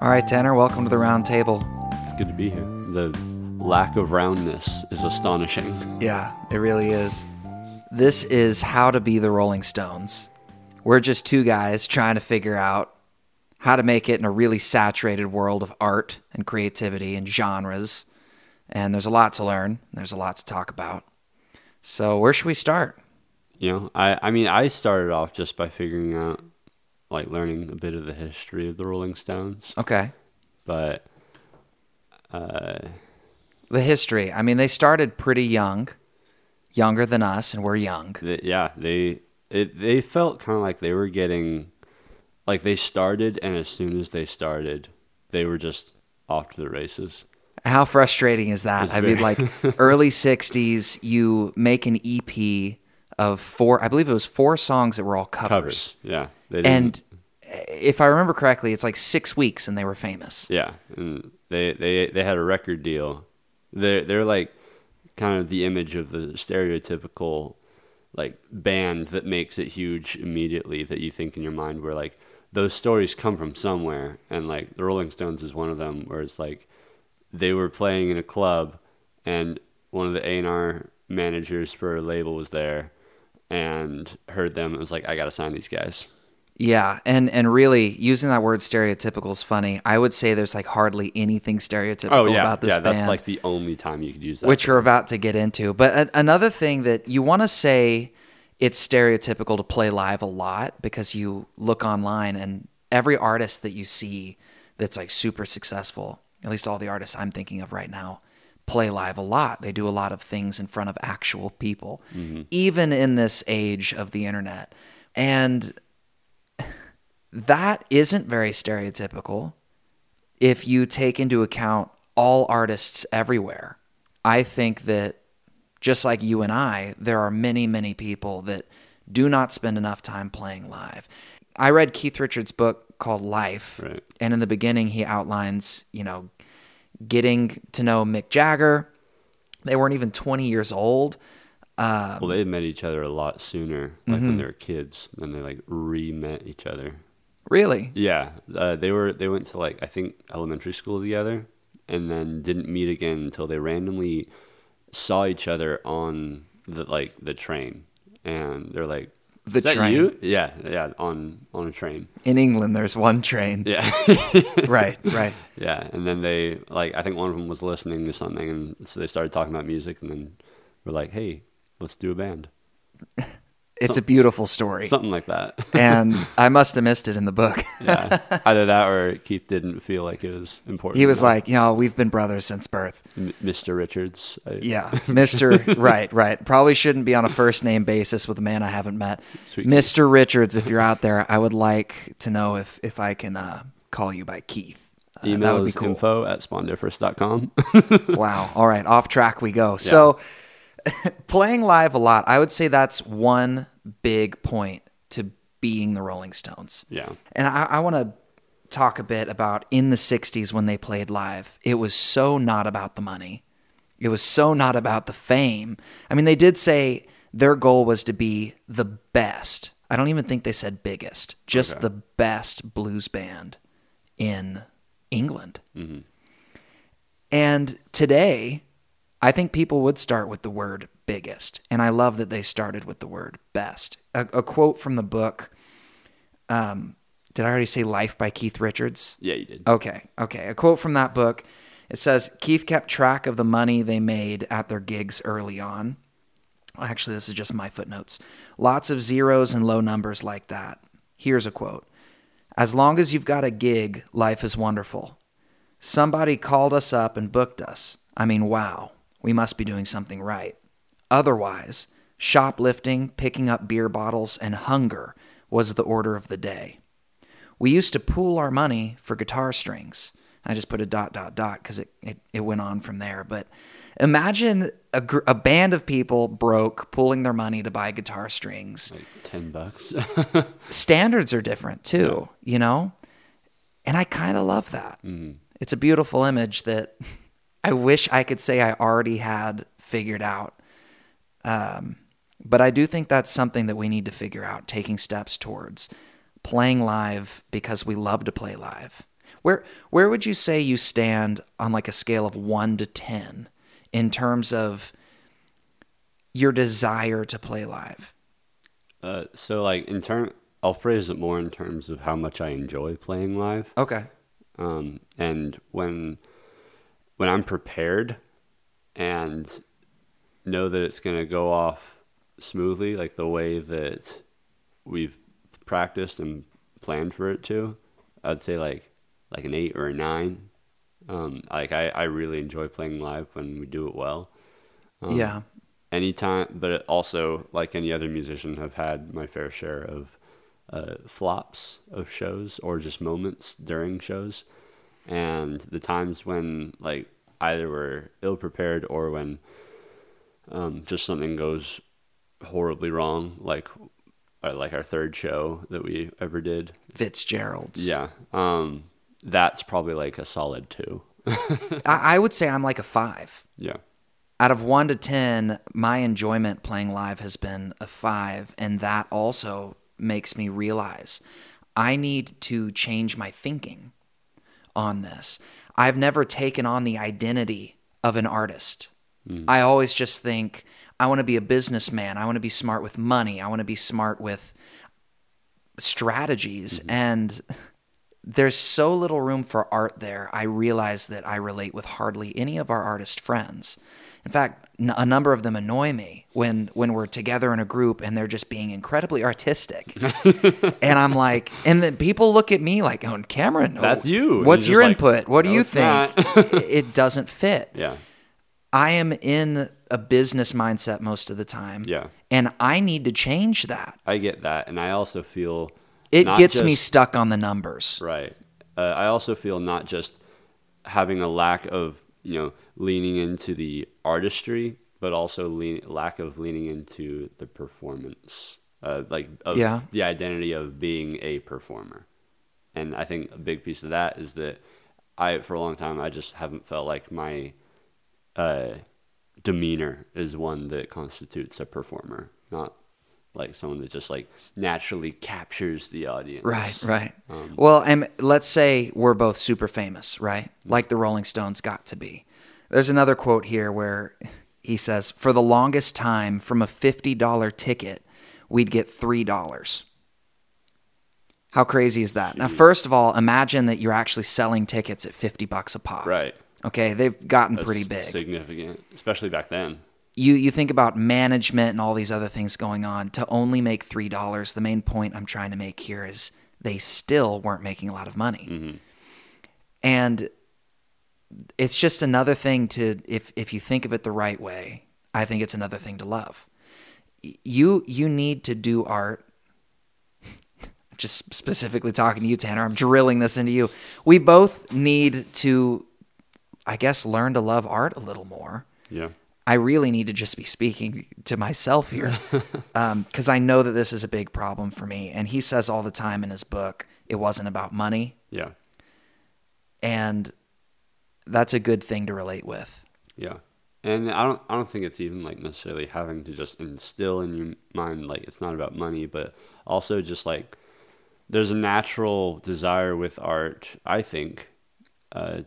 All right, Tanner, welcome to the round table. It's good to be here. The lack of roundness is astonishing. Yeah, it really is. This is How to Be the Rolling Stones. We're just two guys trying to figure out how to make it in a really saturated world of art and creativity and genres. And there's a lot to learn, there's a lot to talk about. So, where should we start? You know, I, I mean, I started off just by figuring out, like, learning a bit of the history of the Rolling Stones. Okay. But, uh, The history. I mean, they started pretty young, younger than us, and we're young. yeah, they it they felt kind of like they were getting, like they started, and as soon as they started, they were just off to the races. How frustrating is that? It's I mean, like early 60s, you make an EP of four, I believe it was four songs that were all covers. Covers, yeah. And eh, if I remember correctly, it's like six weeks and they were famous. Yeah, and they they they had a record deal. They're they're like kind of the image of the stereotypical like band that makes it huge immediately that you think in your mind where like those stories come from somewhere and like the Rolling Stones is one of them where it's like they were playing in a club and one of the A&R managers for a label was there and heard them and was like I got to sign these guys. Yeah. And, and really, using that word stereotypical is funny. I would say there's like hardly anything stereotypical Oh yeah, about this yeah, band. that's like the only time you could use that. which we're about to get into. But a- another thing that you want to say it's stereotypical to play live a lot because you look online and every artist that you see that's like super successful, at least all the artists I'm thinking of right now, play live a lot. They do a lot of things in front of actual people, mm-hmm. even in this age of the internet. And that isn't very stereotypical if you take into account all artists everywhere. I think that just like you and I, there are many, many people that do not spend enough time playing live. I read Keith Richards' book called Life, Right. and in the beginning, he outlines, you know, getting to know Mick Jagger. They weren't even 20 years old. Uh, Well, they met each other a lot sooner, like Mm-hmm. when they were kids, and they like re-met each other. Really? Yeah, uh, they were they went to like I think elementary school together, and then didn't meet again until they randomly saw each other on the like the train, and they're like, The "Is that train. you?" Yeah, yeah, on on a train. In England, there's one train. Yeah, right, right. yeah, and then they like I think one of them was listening to something, and so they started talking about music, and then we're like, "Hey, let's do a band," It's a beautiful story. something like that. and I must have missed it in the book. yeah, either that or Keith didn't feel like it was important. he was enough. like, you know, we've been brothers since birth. M- Mr. Richards. I- Yeah, Mr. right, right. Probably shouldn't be on a first name basis with a man I haven't met. Sweet. Mr. Richards, if you're out there, I would like to know if if I can uh, call you by Keith. Uh, that Email would be cool. info at spondiferous.com. Wow. All right, off track we go. So, playing live a lot, I would say that's one big point to being the Rolling Stones. yeah. And I, I want to talk a bit about in the 60s when they played live. It was so not about the money, it was so not about the fame. I mean, they did say their goal was to be the best. I don't even think they said biggest, just Okay. the best blues band in England. Mm-hmm. And today, I think people would start with the word biggest. And I love that they started with the word best. A, a quote from the book um, did I already say Life by Keith Richards? Yeah, you did. Okay, okay. A quote from that book. It says Keith kept track of the money they made at their gigs early on. Actually, this is just my footnotes. Lots of zeros and low numbers like that. Here's a quote As long as you've got a gig, life is wonderful. Somebody called us up and booked us. I mean, wow, we must be doing something right. Otherwise, shoplifting, picking up beer bottles, and hunger was the order of the day. We used to pool our money for guitar strings. I just put a dot, dot, dot because it, it, it went on from there. But imagine a, gr- a band of people broke, pooling their money to buy guitar strings. Like 10 bucks. Standards are different too, you know? And I kind of love that. Mm-hmm. It's a beautiful image that I wish I could say I already had figured out. Um, but I do think that's something that we need to figure out, taking steps towards playing live because we love to play live. Where where would you say you stand on like a scale of 1 to 10 in terms of your desire to play live? Uh, so like in term, I'll phrase it more in terms of how much I enjoy playing live. Okay. Um, and when when I'm prepared and know that it's going to go off smoothly, like the way that we've practiced and planned for it to, I'd say like like an eight or a nine. Um, like I, I really enjoy playing live when we do it well. Um, yeah. anytime but it also like any other musician have had my fair share of uh, flops of shows or just moments during shows and the times when like either we're ill prepared or when um, just something goes horribly wrong like uh, like our third show that we ever did Fitzgerald's. yeah um, that's probably like a solid two I, I would say I'm like a 5. yeah out of one to 10, my enjoyment playing live has been a five. And that also makes me realize I need to change my thinking on this. I've never taken on the identity of an artist. Hmm. I always just think, I want to be a businessman. I want to be smart with money. I want to be smart with strategies. Mm-hmm. And there's so little room for art there. I realize that I relate with hardly any of our artist friends. In fact, a number of them annoy me when when we're together in a group and they're just being incredibly artistic. and I'm like, and then people look at me like, "Oh, Cameron, That's you." What's your just like, input? What do "No, you think?" it doesn't fit. yeah I am in a business mindset most of the time. Yeah. And I need to change that. I get that, and I also feel It gets me stuck on the numbers. right. Uh, I also feel not just having a lack of you know leaning into the artistry, but also lean, lack of leaning into the performance, uh, like of Yeah. the identity of being a performer. And I think a big piece of that is that I, for a long time, I just haven't felt like my uh, demeanor is one that constitutes a performer, not like someone that just like naturally captures the audience. Right, right. Um, well, and let's say we're both super famous, right? Like the Rolling Stones got to be. There's another quote here where he says, For the longest time, from a $50 ticket, we'd get $3. How crazy is that? Now, first of all, imagine that you're actually selling tickets at 50 bucks a pop. Right. Okay, they've gotten That's pretty big. Significant, especially back then. You you think about management and all these other things going on to only make three dollars the main point i'm trying to make here is they still weren't making a lot of money. Mm-hmm. And it's just another thing to if if you think of it the right way i think it's another thing to love. You you need to do art. Just specifically talking to you tanner i'm drilling this into you. We both need to i guess learn to love art a little more. Yeah. I really need to just be speaking to myself here because I know that this is a big problem for me. And he says all the time in his book, it wasn't about money. Yeah. And that's a good thing to relate with. Yeah. And I don't I don't think it's even like necessarily having to just instill in your mind like it's not about money, but also just like there's a natural desire with art, I think, uh,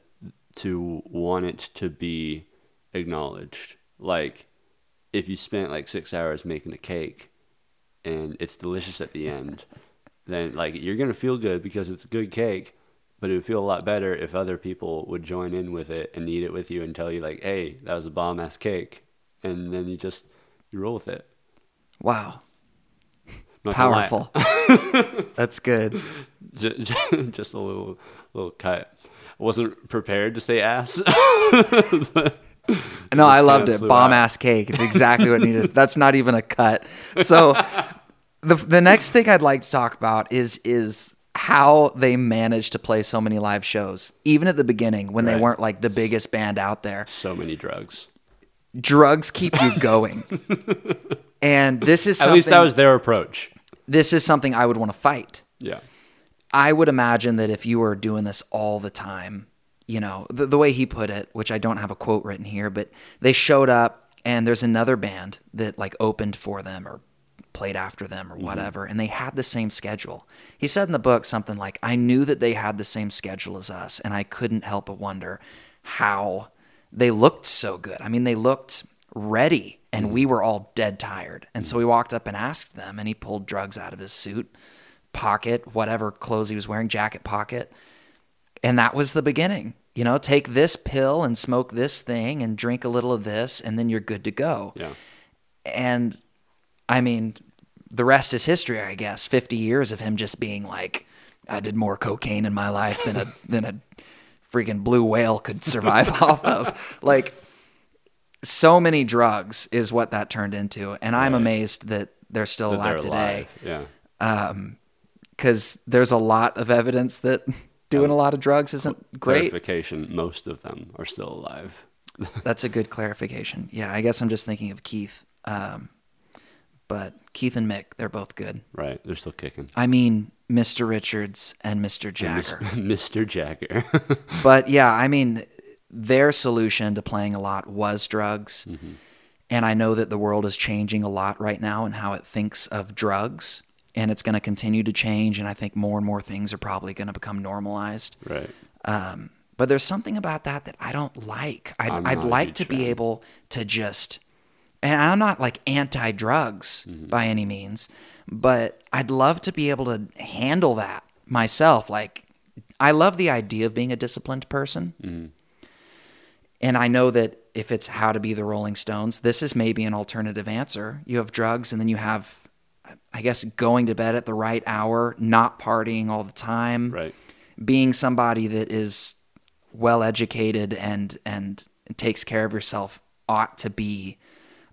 to want it to be acknowledged. Like if you spent like six hours making a cake and it's delicious at the end, then like you're gonna feel good because it's a good cake. But it would feel a lot better if other people would join in with it and eat it with you and tell you like, "Hey, that was a bomb ass cake," and then you just you roll with it. Wow. Powerful. that's good. Ju- ju- just a little little cut. I wasn't prepared to say ass. No, I loved it. Bomb out. ass cake. It's exactly what needed. That's not even a cut. So the the next thing I'd like to talk about is is how they managed to play so many live shows, even at the beginning when they weren't like the biggest band out there. so many drugs. drugs keep you going. and this is At least that was their approach. this is something I would want to fight. Yeah. I would imagine that if you were doing this all the time, you know, the, the way he put it, which I don't have a quote written here, but they showed up and there's another band that like opened for them or played after them or mm-hmm. whatever, and they had the same schedule. He said in the book something like, I knew that they had the same schedule as us, and I couldn't help but wonder how they looked so good. I mean, they looked ready, and mm-hmm. we were all dead tired. And so mm-hmm. we walked up and asked them, and he pulled drugs out of his suit, pocket, whatever clothes he was wearing, jacket pocket. And that was the beginning. You know, take this pill and smoke this thing and drink a little of this, and then you're good to go. Yeah. And I mean, the rest is history, I guess. 50 years of him just being like, I did more cocaine in my life than a than a freaking blue whale could survive off of. Like so many drugs is what that turned into, and I'm Right. amazed that they're still That alive they're today alive. Yeah. Um, because there's a lot of evidence that doing a lot of drugs isn't great. Clarification: Most of them are still alive. That's a good clarification. Yeah, I guess I'm just thinking of Keith. Um, but Keith and Mick, they're both good. Right. They're still kicking. I mean, Mr. Richards and Mr. Jagger. Mr. Jagger. but yeah, I mean, their solution to playing a lot was drugs. And I know that the world is changing a lot right now in how it thinks of drugs. And it's going to continue to change. And I think more and more things are probably going to become normalized. right. Um, but there's something about that that I don't like. I'd, I'd like to be able to just, and I'm not like anti drugs Mm-hmm. by any means, but I'd love to be able to handle that myself. Like, I love the idea of being a disciplined person. Mm-hmm. And I know that if it's how to be the Rolling Stones, this is maybe an alternative answer. You have drugs, and then you have, I guess, going to bed at the right hour, not partying all the time Right. being somebody that is well educated and and takes care of yourself ought to be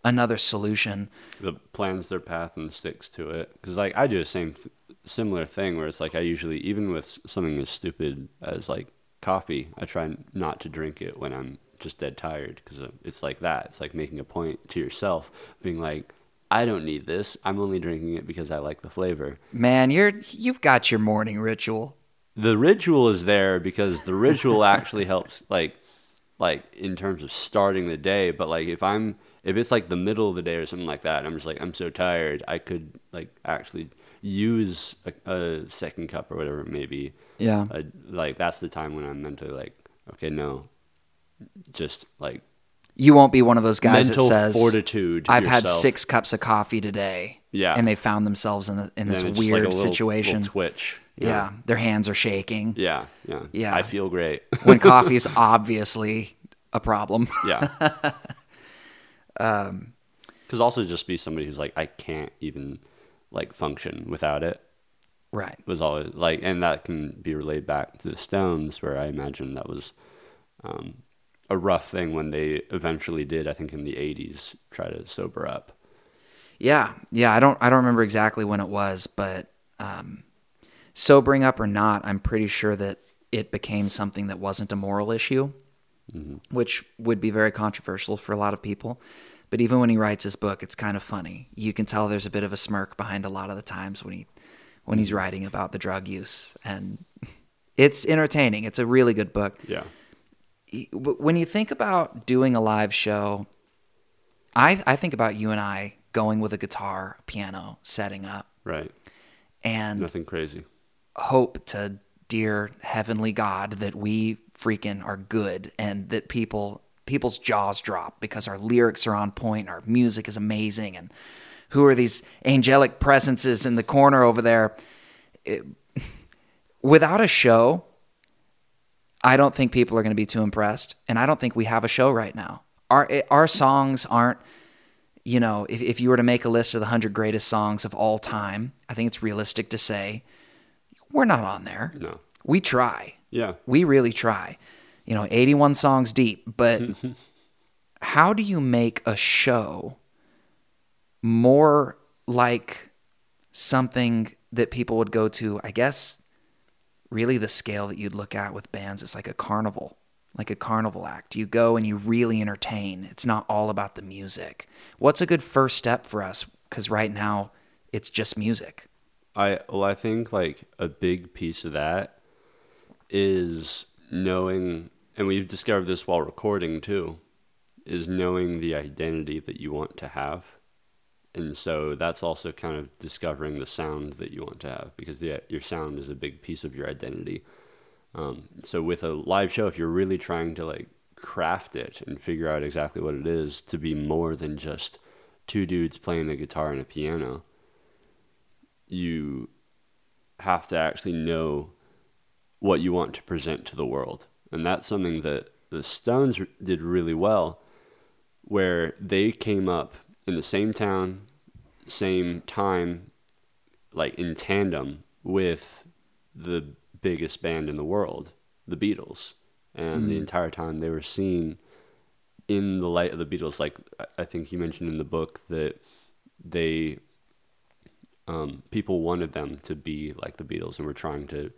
another solution. the plans their path and sticks to it because like i do the same th- similar thing where it's like i usually even with something as stupid as like coffee i try not to drink it when i'm just dead tired because uh, it's like that it's like making a point to yourself being like i don't need this i'm only drinking it because i like the flavor Man, you're you've got your morning ritual. the ritual is there because the ritual actually helps like like in terms of starting the day but like if i'm if it's like the middle of the day or something like that i'm just like i'm so tired i could like actually use a, a second cup or whatever it may be Yeah. uh, like that's the time when i'm mentally like okay no just like You won't be one of those guys mental that says fortitude I've had six cups of coffee today. Yeah. And they found themselves in the, in this weird like little- situation. little twitch yeah. Their hands are shaking. yeah yeah Yeah. i feel great when coffee is obviously a problem. Yeah. Um, because also just be somebody who's like, I can't even like function without it. right. Was always like, and that can be relayed back to the Stones, where I imagine that was um, a rough thing when they eventually did. I think in the '80s, try to sober up. Yeah, yeah. I don't I don't remember exactly when it was, but um, sobering up or not, I'm pretty sure that it became something that wasn't a moral issue, which would be very controversial for a lot of people. But even when he writes his book, it's kind of funny. You can tell there's a bit of a smirk behind a lot of the times when he when he's writing about the drug use, and it's entertaining. It's a really good book Yeah. When you think about doing a live show, I I think about you and I going with a guitar, piano, setting up, Right. and Nothing crazy. hope to dear heavenly God that we freaking are good and that people people's jaws drop because our lyrics are on point, our music is amazing, and who are these angelic presences in the corner over there? It- without a show, I don't think people are going to be too impressed, and I don't think we have a show right now. Our eh, our songs aren't, you know, if if you were to make a list of the hundred greatest songs of all time, I think it's realistic to say we're not on there. No. We try. Yeah. We really try. You know, 81 songs deep, but how do you make a show more like something that people would go to, I guess really the scale that you'd look at with bands is like a carnival, like a carnival act. You go and you really entertain. It's not all about the music. What's a good first step for us cuz right now it's just music. I well, I think like a big piece of that is knowing, and we've discovered this while recording too, is knowing the identity that you want to have, and so that's also kind of discovering the sound that you want to have because the, your sound is a big piece of your identity. Um, so with a live show, if you're really trying to like craft it and figure out exactly what it is to be more than just two dudes playing a guitar and a piano, you have to actually know what you want to present to the world. And that's something that the Stones did really well, where they came up in the same town, same time, like in tandem with the biggest band in the world, the Beatles. And mm. the entire time they were seen in the light of the Beatles. Like I think you mentioned in the book that they um, people wanted them to be like the Beatles and were trying to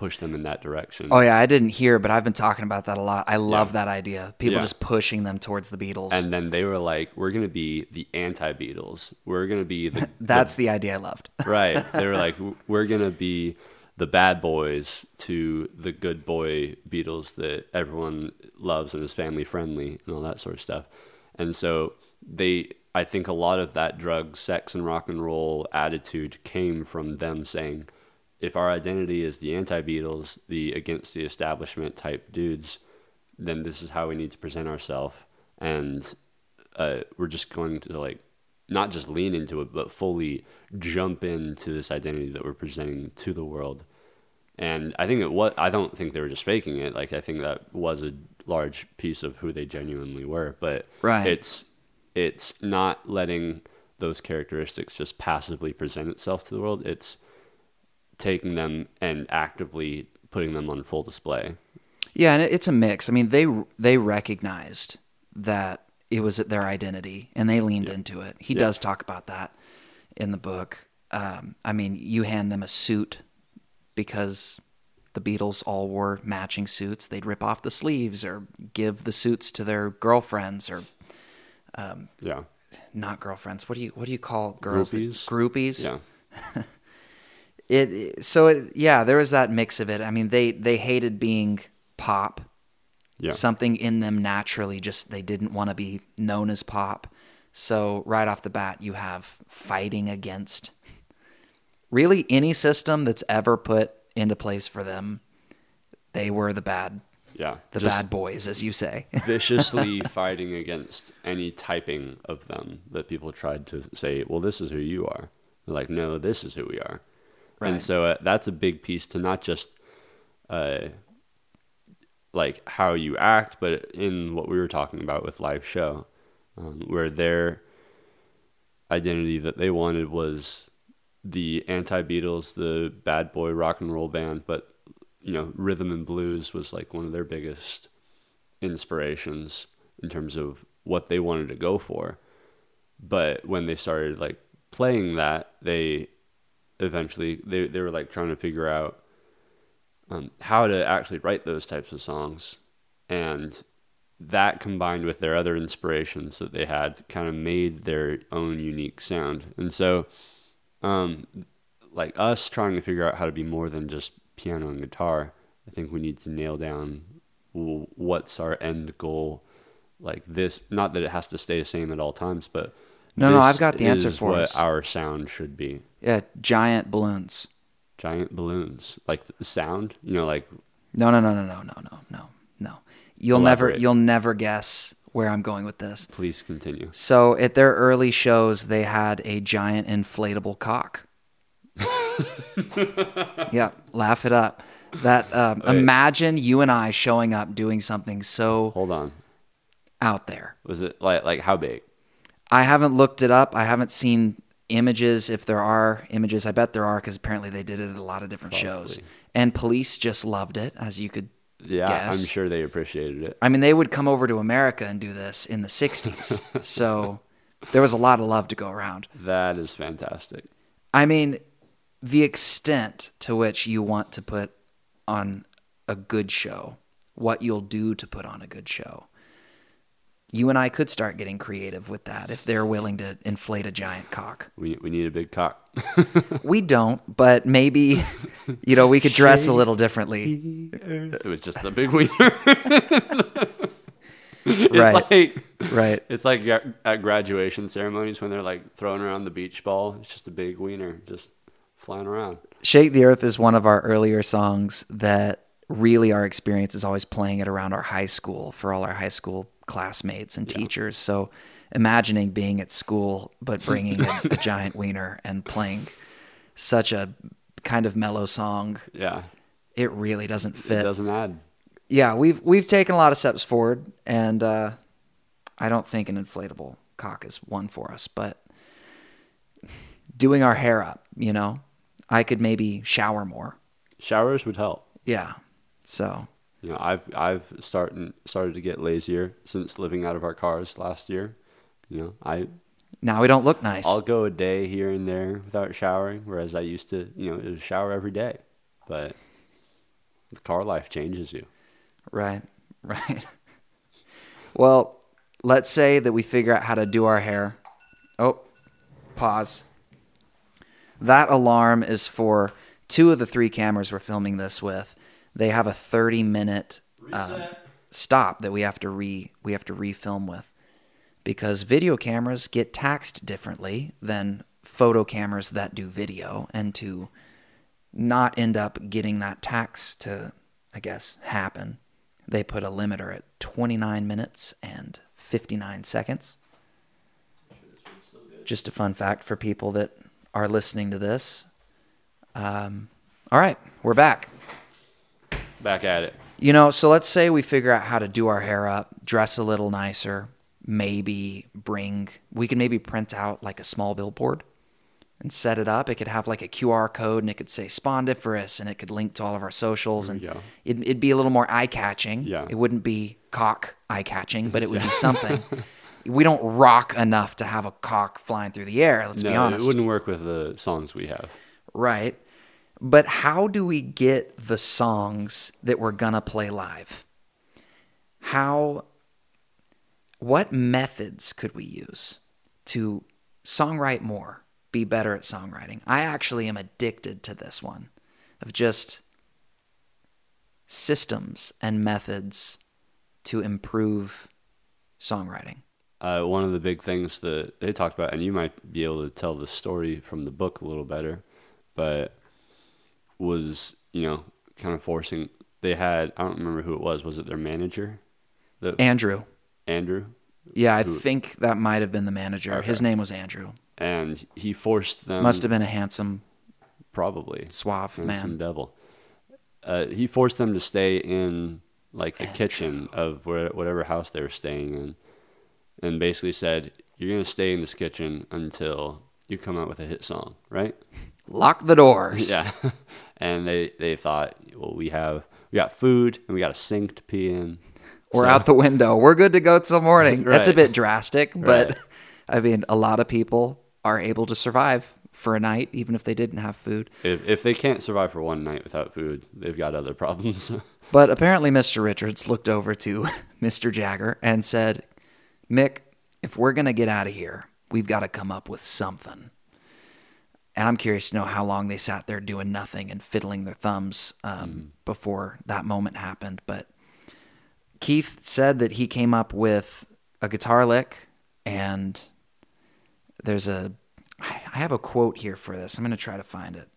push them in that direction. Oh yeah, I didn't hear, but I've been talking about that a lot. I love yeah. that idea. People yeah. just pushing them towards the Beatles. And then they were like, "We're going to be the anti-Beatles. We're going to be the." That's the, the idea I loved. right. They were like, "We're going to be the bad boys to the good boy Beatles that everyone loves and is family friendly and all that sort of stuff." And so they I think a lot of that drug, sex, and rock and roll attitude came from them saying, if our identity is the anti Beatles, the against the establishment type dudes, then this is how we need to present ourselves. And uh, we're just going to like not just lean into it, but fully jump into this identity that we're presenting to the world. And I think it was, I don't think they were just faking it. Like, I think that was a large piece of who they genuinely were. But right. it's, it's not letting those characteristics just passively present itself to the world. It's taking them and actively putting them on full display. Yeah, and it's a mix. I mean, they they recognized that it was their identity and they leaned yeah. into it. He yeah. does talk about that in the book. Um, I mean, you hand them a suit because the Beatles all wore matching suits. They'd rip off the sleeves or give the suits to their girlfriends or um, yeah, not girlfriends. What do you what do you call girls? Groupies. groupies. Yeah. it so it, yeah, there was that mix of it. I mean, they they hated being pop. Yeah. Something in them naturally just they didn't want to be known as pop. So right off the bat, you have fighting against really any system that's ever put into place for them. They were the bad yeah, the bad boys, as you say, viciously fighting against any typing of them that people tried to say, well, this is who you are. They're like, no, this is who we are. Right. And so uh, that's a big piece to not just uh, like how you act, but in what we were talking about with live show, um, where their identity that they wanted was the anti Beatles, the bad boy rock and roll band, but you know, rhythm and blues was like one of their biggest inspirations in terms of what they wanted to go for. But when they started like playing that, they eventually they they were like trying to figure out um, how to actually write those types of songs, and that combined with their other inspirations that they had kind of made their own unique sound. And so, um, like us trying to figure out how to be more than just piano and guitar, I think we need to nail down what's our end goal. Like this, not that it has to stay the same at all times, but no, no, I've got the answer for us. what us. our sound should be. Yeah, giant balloons. Giant balloons, like the sound. You know, like no, no, no, no, no, no, no, no, no. You'll elaborate. never, you'll never guess where I'm going with this. Please continue. So, at their early shows, they had a giant inflatable cock. yeah, laugh it up. That um, imagine you and I showing up doing something so hold on out there. Was it like like how big? I haven't looked it up. I haven't seen images. If there are images, I bet there are because apparently they did it at a lot of different Probably. shows. And police just loved it, as you could. Yeah, guess. I'm sure they appreciated it. I mean, they would come over to America and do this in the '60s, so there was a lot of love to go around. That is fantastic. I mean, the extent to which you want to put on a good show, what you'll do to put on a good show. You and I could start getting creative with that if they're willing to inflate a giant cock. We, we need a big cock. we don't, but maybe, you know, we could dress a little differently. It was just a big wiener. right. like Right. It's like at graduation ceremonies when they're like throwing around the beach ball. It's just a big wiener just flying around. Shake the Earth is one of our earlier songs that really our experience is always playing it around our high school for all our high school classmates and teachers. So imagining being at school but bringing a, a giant wiener and playing such a kind of mellow song, Yeah. it really doesn't It fit. doesn't add. Yeah, we've we've taken a lot of steps forward, and uh, I don't think an inflatable cock is one for us. But doing our hair up, you know, I could maybe shower more. Showers would help. Yeah. So You know, I've I've started started to get lazier since living out of our cars last year. You know, I now we don't look nice. I'll go a day here and there without showering, whereas I used to, you know, it was shower every day. But the car life changes you. Right. Right. well, let's say that we figure out how to do our hair. Oh, pause. That alarm is for two of the three cameras we're filming this with. They have a 30 minute uh, stop that we have to re we have to refilm with because video cameras get taxed differently than photo cameras that do video and to not end up getting that tax to I guess happen they put a limiter at 29 minutes and 59 seconds. Just a fun fact for people that are listening to this. Um, all right, we're back. Back at it. You know, so let's say we figure out how to do our hair up, dress a little nicer, maybe bring, we can maybe print out like a small billboard and set it up. It could have like a QR code and it could say Spondiferous and it could link to all of our socials and go. it'd, it'd be a little more eye catching. Yeah. It wouldn't be cock eye catching, but it would be something. we don't rock enough to have a cock flying through the air, let's no, be honest. it wouldn't work with the songs we have. Right. But how do we get the songs that we're going to play live? How, what methods could we use to songwrite more, be better at songwriting? I actually am addicted to this one of just systems and methods to improve songwriting. Uh, one of the big things that they talked about, and you might be able to tell the story from the book a little better, but was you know kind of forcing. They had I don't remember who it was. Was it their manager, the Andrew. Andrew? Yeah, I Who- think that might have been the manager. His name was Andrew. And he forced them. Must have been a handsome, probably suave Handsome man. devil. Uh, he forced them to stay in like the kitchen of where, whatever house they were staying in, and basically said, "You're gonna stay in this kitchen until you come out with a hit song, right?" Lock the doors. Yeah. and they they thought, well, we have we got food and we got a sink to pee in. We're So- out the window. We're good to go till morning. That's a bit drastic, but Right. I mean, a lot of people are able to survive for a night, even if they didn't have food. If if they can't survive for one night without food, they've got other problems. But apparently, Mr. Richards looked over to Mr. Jagger and said, Mick, if we're going to get out of here, we've got to come up with something. And I'm curious to know how long they sat there doing nothing and fiddling their thumbs um, before that moment happened. But Keith said that he came up with a guitar lick, and there's a. I have a quote here for this. I'm going to try to find it.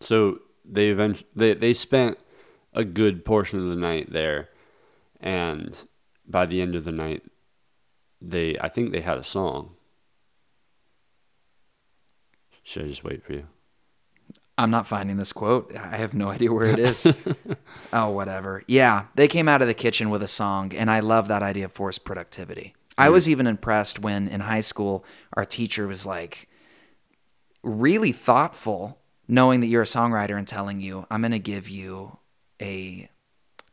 So they event they they spent a good portion of the night there, and by the end of the night, they I think they had a song. Should I just wait for you? I'm not finding this quote. I have no idea where it is. oh, whatever. Yeah, they came out of the kitchen with a song, and I love that idea of forced productivity. I mm. was even impressed when in high school our teacher was like really thoughtful, knowing that you're a songwriter and telling you, "I'm going to give you a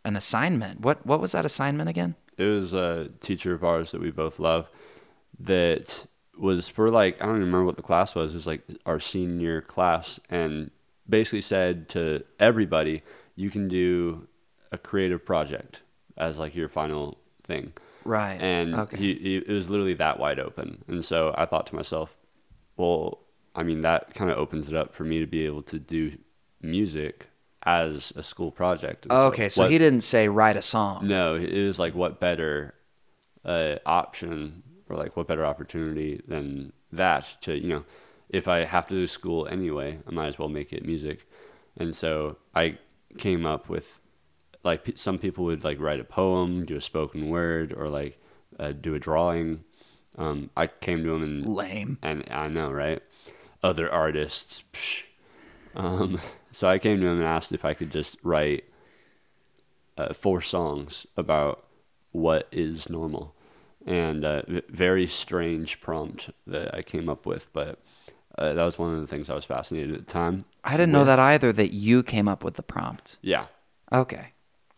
an assignment." What what was that assignment again? It was a teacher of ours that we both love that was for like I don't even remember what the class was. It was like our senior class, and basically said to everybody, "You can do a creative project as like your final thing." Right. and okay. he, he it was literally that wide open and so i thought to myself well i mean that kind of opens it up for me to be able to do music as a school project And okay, so what- he didn't say write a song. no it was like what better uh, option or like what better opportunity than that to you know if I have to do school anyway, I might as well make it music. And so I came up with like some people would like write a poem, do a spoken word, or like uh, do a drawing. Um, I came to them and Lame. and I know, right? Other artists. psh. Um, so I came to him and asked if I could just write uh, four songs about what is normal, and uh, very strange prompt that I came up with, but uh, that was one of the things I was fascinated at the time. I didn't know that either. That you came up with the prompt. Yeah, Okay.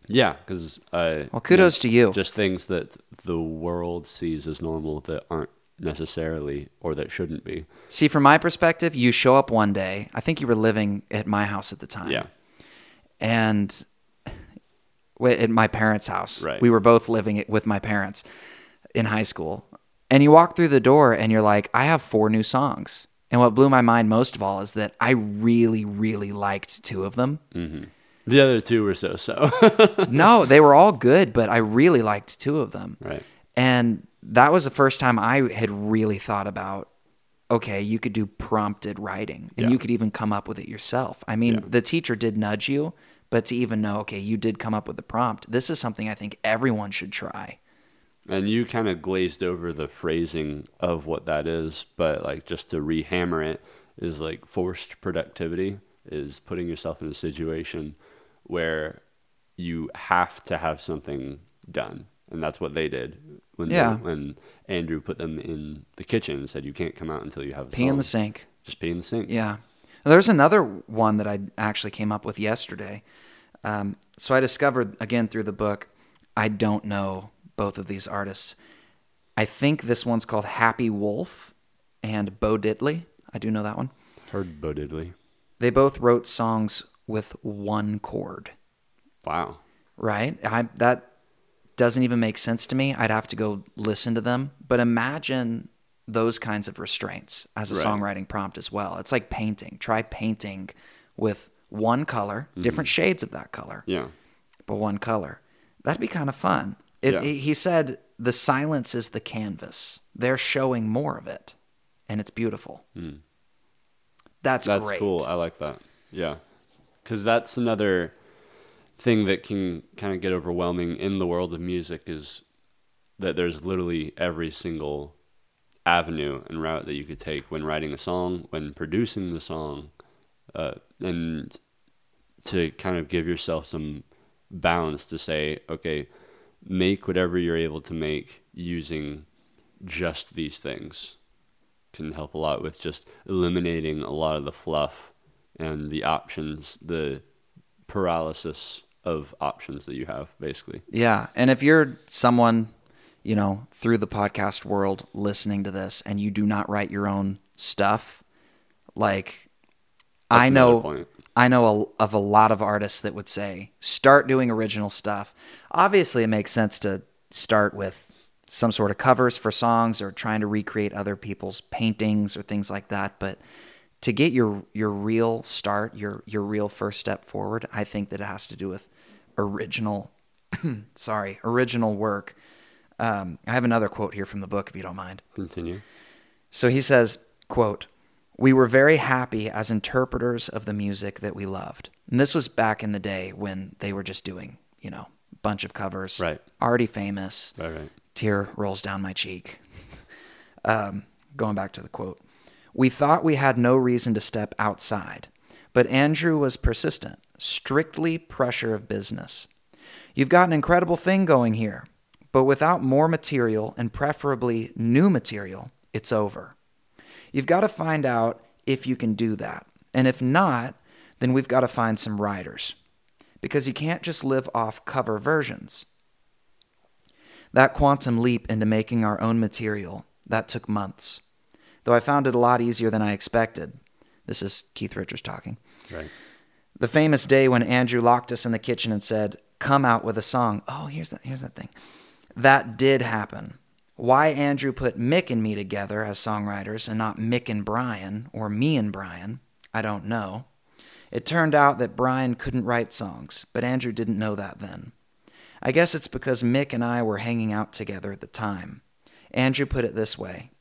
yeah, because uh, Well, kudos to you. Just things that the world sees as normal that aren't necessarily or that shouldn't be. See, from my perspective, you show up one day. I think you were living at my house at the time. Yeah, and at my parents' house. Right. We were both living with my parents in high school. And you walk through the door and you're like, I have four new songs. And what blew my mind most of all is that I really, really liked two of them. Mm-hmm. the other two were so so. no, they were all good, but I really liked two of them. right. And that was the first time I had really thought about okay, you could do prompted writing and Yeah. you could even come up with it yourself. I mean, Yeah. the teacher did nudge you, but to even know, okay, you did come up with the prompt, this is something I think everyone should try. And you kind of glazed over the phrasing of what that is, but like just to rehammer it is like forced productivity is putting yourself in a situation where you have to have something done. And that's what they did when they- when Andrew put them in the kitchen and said you can't come out until you have a Pee in the sink. Just pee in the sink. Yeah. There's another one that I actually came up with yesterday. Um, so I discovered again through the book, I don't know both of these artists. I think this one's called Happy Wolf and Bo Diddley. I do know that one. Heard Bo Diddley. They both wrote songs with one chord, Wow. right? I, that doesn't even make sense to me. I'd have to go listen to them. But imagine those kinds of restraints as a Right. songwriting prompt as well. It's like painting. Try painting with one color, different mm-hmm. shades of that color, Yeah. but one color. That'd be kind of fun. It, Yeah. he said the silence is the canvas. They're showing more of it, and it's beautiful. That's, Hmm. That's great. cool. I like that. Yeah. Because that's another thing that can kind of get overwhelming in the world of music is that there's literally every single avenue and route that you could take when writing a song, when producing the song, uh, and to kind of give yourself some bounds to say, okay, make whatever you're able to make using just these things can help a lot with just eliminating a lot of the fluff and the options, the paralysis of options that you have, basically. Yeah. And if you're someone, you know, through the podcast world listening to this and you do not write your own stuff, like That's I know. I know a, of a lot of artists that would say start doing original stuff. Obviously, it makes sense to start with some sort of covers for songs or trying to recreate other people's paintings or things like that, but to get your your real start, your your real first step forward, I think that it has to do with original sorry, original work. Um, I have another quote here from the book if you don't mind. Continue. So he says, quote, We were very happy as interpreters of the music that we loved. And this was back in the day when they were just doing, you know, a bunch of covers. Right. Already famous. Right, right. Tear rolls down my cheek. um, going back to the quote. We thought we had no reason to step outside, but Andrew was persistent, strictly pressure of business. You've got an incredible thing going here, but without more material and preferably new material, it's over. You've got to find out if you can do that. And if not, then we've got to find some writers. Because you can't just live off cover versions. That quantum leap into making our own material, that took months. Though I found it a lot easier than I expected. This is Keith Richards talking. Right. The famous day when Andrew locked us in the kitchen and said, "Come out with a song." Oh, here's that here's that thing. That did happen. Why Andrew put Mick and me together as songwriters and not Mick and Brian or me and Brian, I don't know. It turned out that Brian couldn't write songs, but Andrew didn't know that then. I guess it's because Mick and I were hanging out together at the time. Andrew put it this way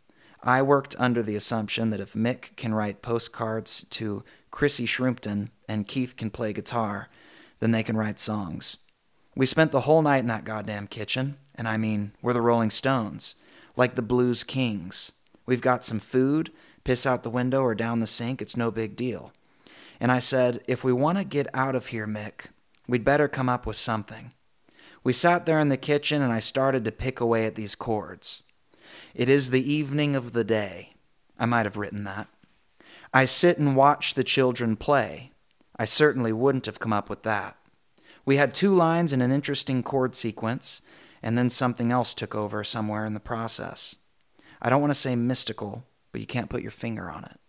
I worked under the assumption that if Mick can write postcards to Chrissie Shrimpton and Keith can play guitar, then they can write songs. We spent the whole night in that goddamn kitchen, and I mean, we're the Rolling Stones, like the Blues Kings. We've got some food, piss out the window or down the sink, it's no big deal. And I said, if we want to get out of here, Mick, we'd better come up with something. We sat there in the kitchen and I started to pick away at these chords. It is the evening of the day. I might have written that. I sit and watch the children play. I certainly wouldn't have come up with that. We had two lines in an interesting chord sequence, and then something else took over somewhere in the process. I don't want to say mystical, but you can't put your finger on it.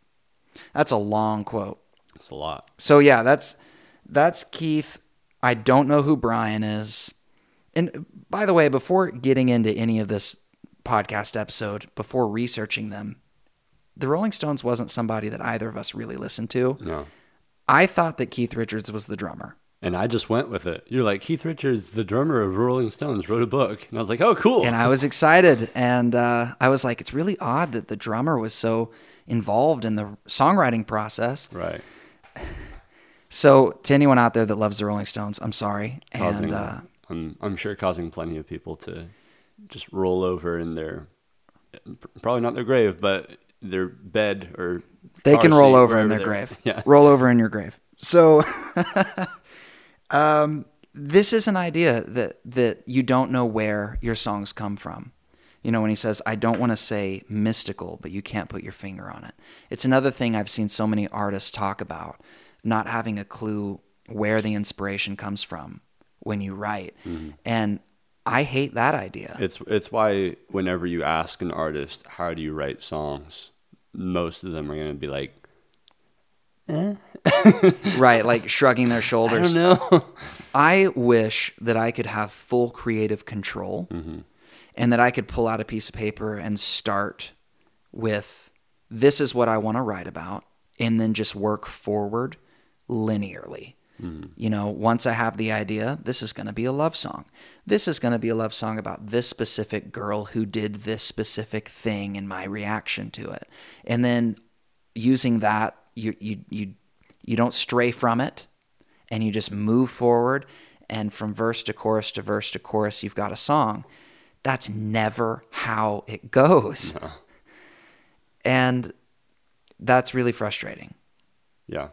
That's a long quote. It's a lot. So yeah, that's that's Keith. I don't know who Brian is. And by the way, before getting into any of this podcast episode, before researching them, the Rolling Stones wasn't somebody that either of us really listened to. No. I thought that Keith Richards was the drummer. And I just went with it. You're like, Keith Richards, the drummer of Rolling Stones, wrote a book. And I was like, oh, cool. And I was excited. And uh, I was like, it's really odd that the drummer was so involved in the songwriting process. right. So, to anyone out there that loves the Rolling Stones, I'm sorry. Causing, And uh, I'm, I'm sure causing plenty of people to just roll over in their, probably not their grave, but their bed or They can roll over in their grave. Yeah. Roll over in your grave. So, um, this is an idea that that you don't know where your songs come from. You know, when he says, "I don't want to say mystical, but you can't put your finger on it." It's another thing I've seen so many artists talk about, not having a clue where the inspiration comes from when you write, and I hate that idea. It's it's why whenever you ask an artist how do you write songs, most of them are gonna be like, Eh? right, like shrugging their shoulders. I don't know. I wish that I could have full creative control mm-hmm. and that I could pull out a piece of paper and start with this is what I want to write about and then just work forward linearly. Mm-hmm. You know, once I have the idea, this is going to be a love song. This is going to be a love song about this specific girl who did this specific thing and my reaction to it. And then using that, you you you you don't stray from it and you just move forward and from verse to chorus to verse to chorus you've got a song that's never how it goes and that's really frustrating Yeah.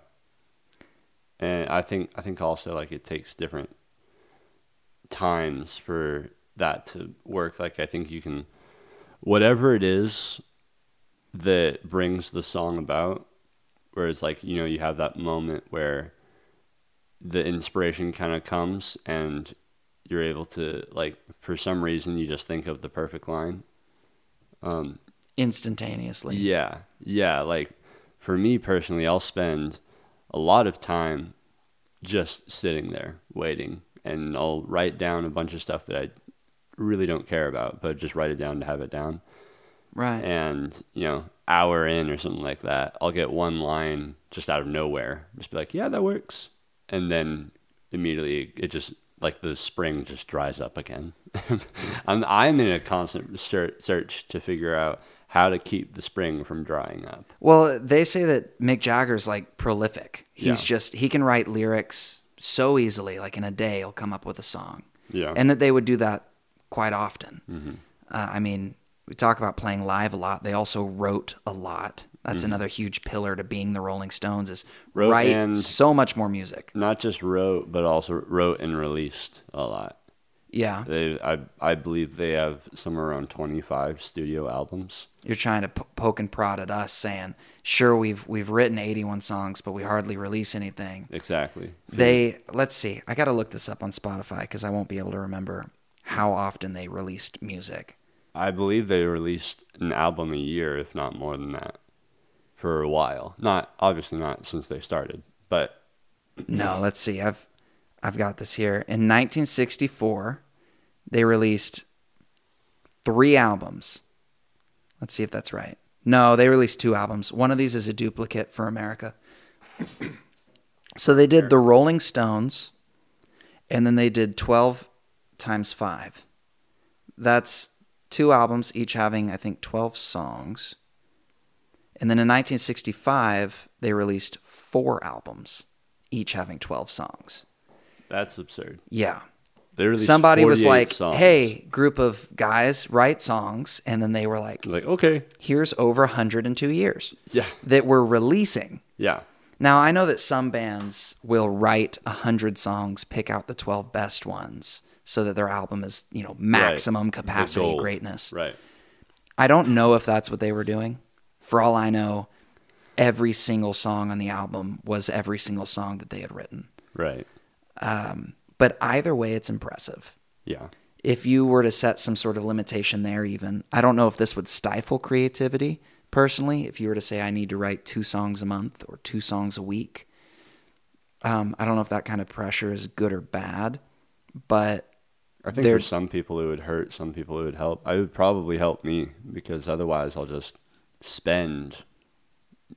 And I think I think also like it takes different times for that to work. Like I think you can whatever it is that brings the song about, whereas like, you know, you have that moment where the inspiration kind of comes and you're able to like for some reason you just think of the perfect line. Um instantaneously yeah, yeah. Like for me personally, I'll spend a lot of time just sitting there waiting, and I'll write down a bunch of stuff that I really don't care about, but just write it down to have it down. right And you know, hour in or something like that, I'll get one line just out of nowhere, just be like, "Yeah, that works," and then immediately it just like the spring just dries up again. I'm I'm in a constant search to figure out how to keep the spring from drying up. well they say that mick jagger's like prolific he's Yeah. just he can write lyrics so easily like in a day he'll come up with a song Yeah. and that they would do that quite often. Mm-hmm. Uh, I mean, we talk about playing live a lot. They also wrote a lot. That's another huge pillar to being the Rolling Stones is Mm-hmm. Wrote write so much more music. Not just wrote, but also wrote and released a lot. Yeah, They, I, I believe they have somewhere around 25 studio albums. you're trying to po- poke and prod at us, saying, "Sure, we've we've written 81 songs, but we hardly release anything." Exactly. They let's see. I got to look this up on Spotify because I won't be able to remember how often they released music. I believe they released an album a year, if not more than that, for a while. Not obviously not since they started, but No, let's see. I've I've got this here. In 1964, they released three albums. Let's see if that's right. No, they released two albums. One of these is a duplicate for America. so they did the Rolling Stones, and then they did 12 times five. That's two albums, each having, I think, 12 songs. And then in 1965, they released four albums, each having 12 songs. That's absurd. Yeah. They Somebody was like, songs. hey, group of guys, write songs. And then they were like, like okay, here's over 102 years yeah, that we're releasing. yeah, Now, I know that some bands will write 100 songs, pick out the 12 best ones so that their album is, you know, maximum The capacity greatness. right. I don't know if that's what they were doing. For all I know, every single song on the album was every single song that they had written. Right. But either way, it's impressive. Yeah. If you were to set some sort of limitation there, even, I don't know if this would stifle creativity personally. If you were to say, I need to write two songs a month or two songs a week, um, I don't know if that kind of pressure is good or bad. But I think There- for some people it would hurt, some people it would help. I would probably help me because otherwise I'll just spend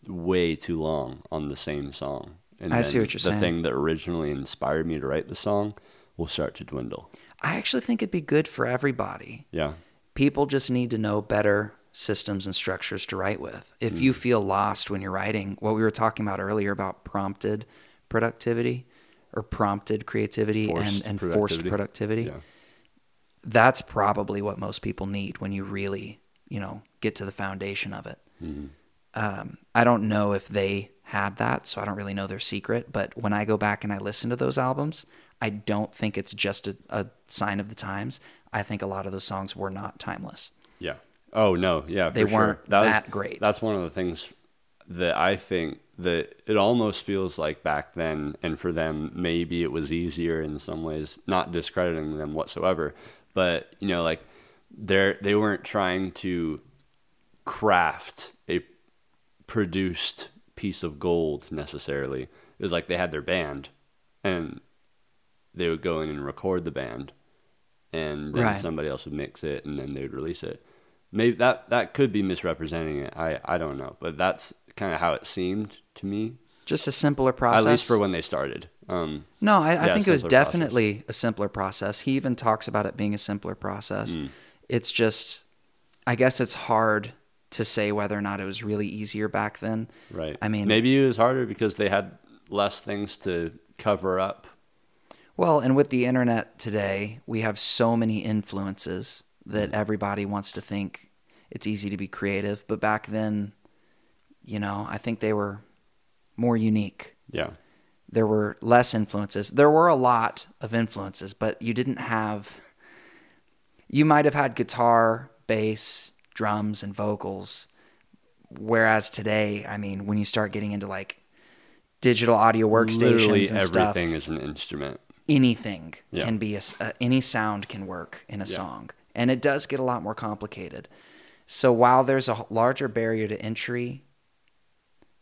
way too long on the same song. And I see what you're the saying. thing that originally inspired me to write the song will start to dwindle. I actually think it'd be good for everybody. Yeah. people just need to know better systems and structures to write with. If you mm. feel lost when you're writing, what we were talking about earlier about prompted productivity or prompted creativity and, Forced and forced productivity. productivity, Yeah. That's probably what most people need when you really, you know, get to the foundation of it. Mm-hmm. Um, I don't know if they had that, so I don't really know their secret. But when I go back and I listen to those albums, I don't think it's just a, a sign of the times. I think a lot of those songs were not timeless. Yeah. Oh no, yeah. They for sure. weren't was- that great. That's one of the things that I think that it almost feels like back then, and for them maybe it was easier in some ways. Not discrediting them whatsoever, but you know, like they they weren't trying to craft a produced piece of gold necessarily. It was like they had their band, and they would go in and record the band, and then Right. somebody else would mix it, and then they would release it. Maybe that that could be misrepresenting it. I I don't know, but that's kind of how it seemed to me, Just a simpler process. at least for when they started. Um, No, I, I think it was simpler process. definitely a simpler process. He even talks about it being a simpler process. Mm. It's just, I guess it's hard to say whether or not it was really easier back then. right. I mean- maybe it was harder because they had less things to cover up. Well, and with the internet today, we have so many influences that Mm. everybody wants to think it's easy to be creative. But back then, you know, I think they were more unique. Yeah. there were less influences. There were a lot of influences, but you didn't have. You might have had guitar, bass, drums, and vocals. Whereas today, I mean, when you start getting into like digital audio workstations Literally and stuff, everything is an instrument. anything Yeah. can be a, uh, any sound can work in a Yeah. song, and it does get a lot more complicated. So while there's a larger barrier to entry,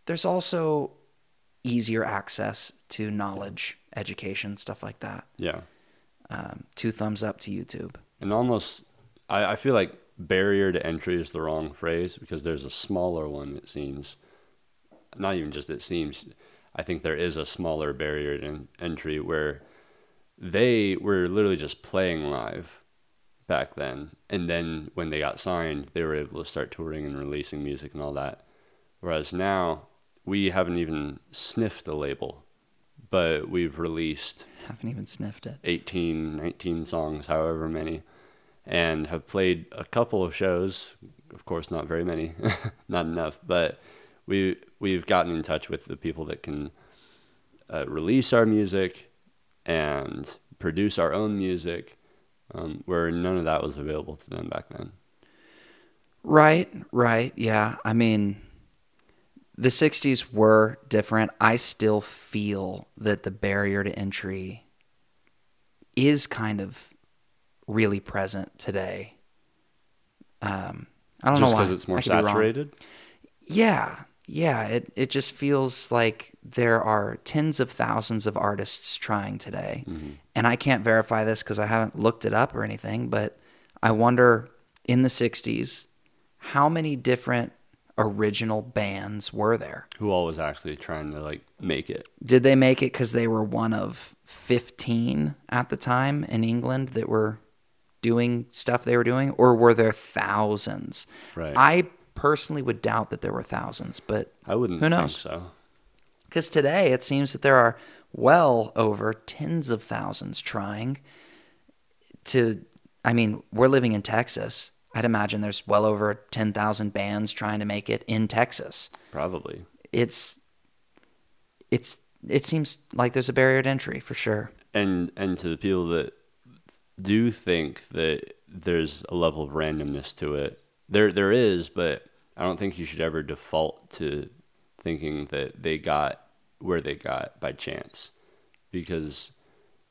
there's also easier access to knowledge, education, stuff like that. Yeah. Um, two thumbs up to YouTube. And almost, I, I feel like barrier to entry is the wrong phrase because there's a smaller one, it seems. Not even just it seems. I think there is a smaller barrier to entry where they were literally just playing live back then. And then when they got signed, they were able to start touring and releasing music and all that. Whereas now, we haven't even sniffed the label, but we've released Haven't even sniffed it. 18, 19 songs, however many, and have played a couple of shows. Of course, not very many, not enough, but we we've gotten in touch with the people that can uh, release our music and produce our own music, um, where none of that was available to them back then. Right, right. Yeah. I mean, the 60s were different. I still feel that the barrier to entry is kind of really present today. Um, I don't Just know why. Just because it's more I could be wrong. saturated. Yeah, yeah. It it just feels like there are tens of thousands of artists trying today, and I can't verify this because I haven't looked it up or anything. But I wonder in the '60s how many different original bands were there? Who all was actually trying to like make it? Did they make it because they were one of 15 at the time in England that were doing stuff they were doing? Or were there thousands? Right. I personally would doubt that there were thousands, but I wouldn't Who think knows? so. because today it seems that there are well over tens of thousands trying to. I mean, we're living in Texas. I'd imagine there's well over 10,000 bands trying to make it in Texas. Probably. It's, it's, it seems like there's a barrier to entry for sure. and and to the people that do think that there's a level of randomness to it there there is but i don't think you should ever default to thinking that they got where they got by chance because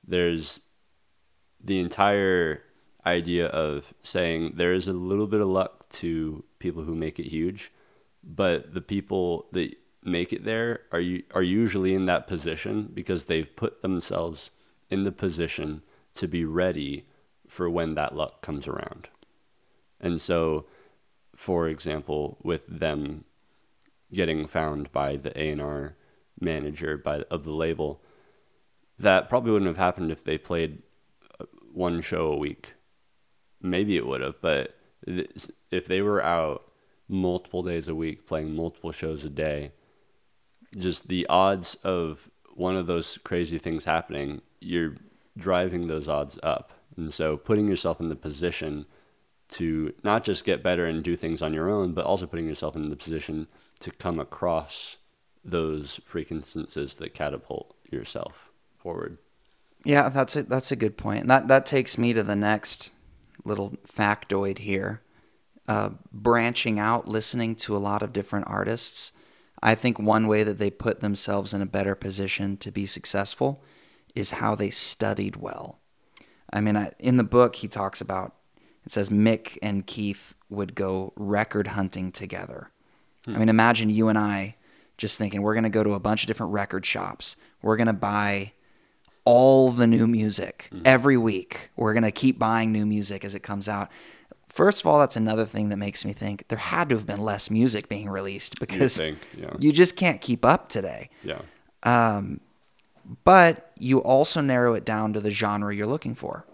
there's the entire idea of saying there is a little bit of luck to people who make it huge but the people that make it there are are usually in that position because they've put themselves in the position to be ready for when that luck comes around. And so for example with them getting found by the A&R manager by of the label that probably wouldn't have happened if they played uh, one show a week maybe it would have but th- if they were out multiple days a week playing multiple shows a day just the odds of one of those crazy things happening you're driving those odds up and so putting yourself in the position to not just get better and do things on your own but also putting yourself in the position to come across those freak instances that catapult yourself forward Yeah, that's a, that's a good point. And that, that takes me to the next little factoid here. Uh, branching out, listening to a lot of different artists. I think one way that they put themselves in a better position to be successful is how they studied well. I mean, I, in the book, he talks about it says Mick and Keith would go record hunting together. I mean, imagine you and I just thinking we're going to go to a bunch of different record shops. We're going to buy all the new music every week. We're going to keep buying new music as it comes out. First of all, that's another thing that makes me think there had to have been less music being released because think, yeah. you just can't keep up today. yeah Um, But you also narrow it down to the genre you're looking for.